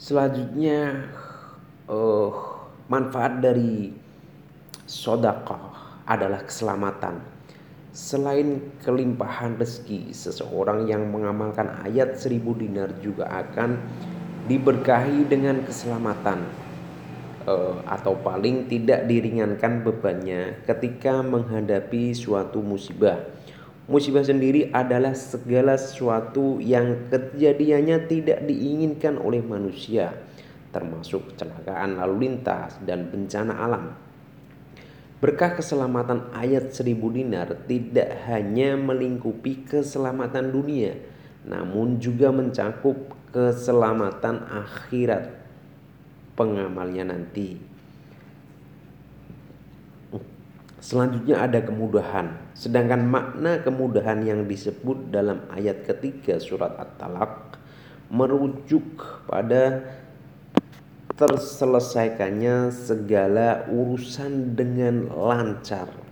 Selanjutnya uh, manfaat dari sodakoh adalah keselamatan. Selain kelimpahan rezeki, seseorang yang mengamalkan ayat seribu dinar juga akan diberkahi dengan keselamatan uh, atau paling tidak diringankan bebannya ketika menghadapi suatu musibah. Musibah sendiri adalah segala sesuatu yang kejadiannya tidak diinginkan oleh manusia, termasuk kecelakaan lalu lintas dan bencana alam. Berkah keselamatan ayat seribu dinar tidak hanya melingkupi keselamatan dunia, namun juga mencakup keselamatan akhirat pengamalnya nanti. Selanjutnya ada kemudahan. Sedangkan makna kemudahan yang disebut dalam ayat ketiga surat At-Talaq merujuk pada terselesaikannya segala urusan dengan lancar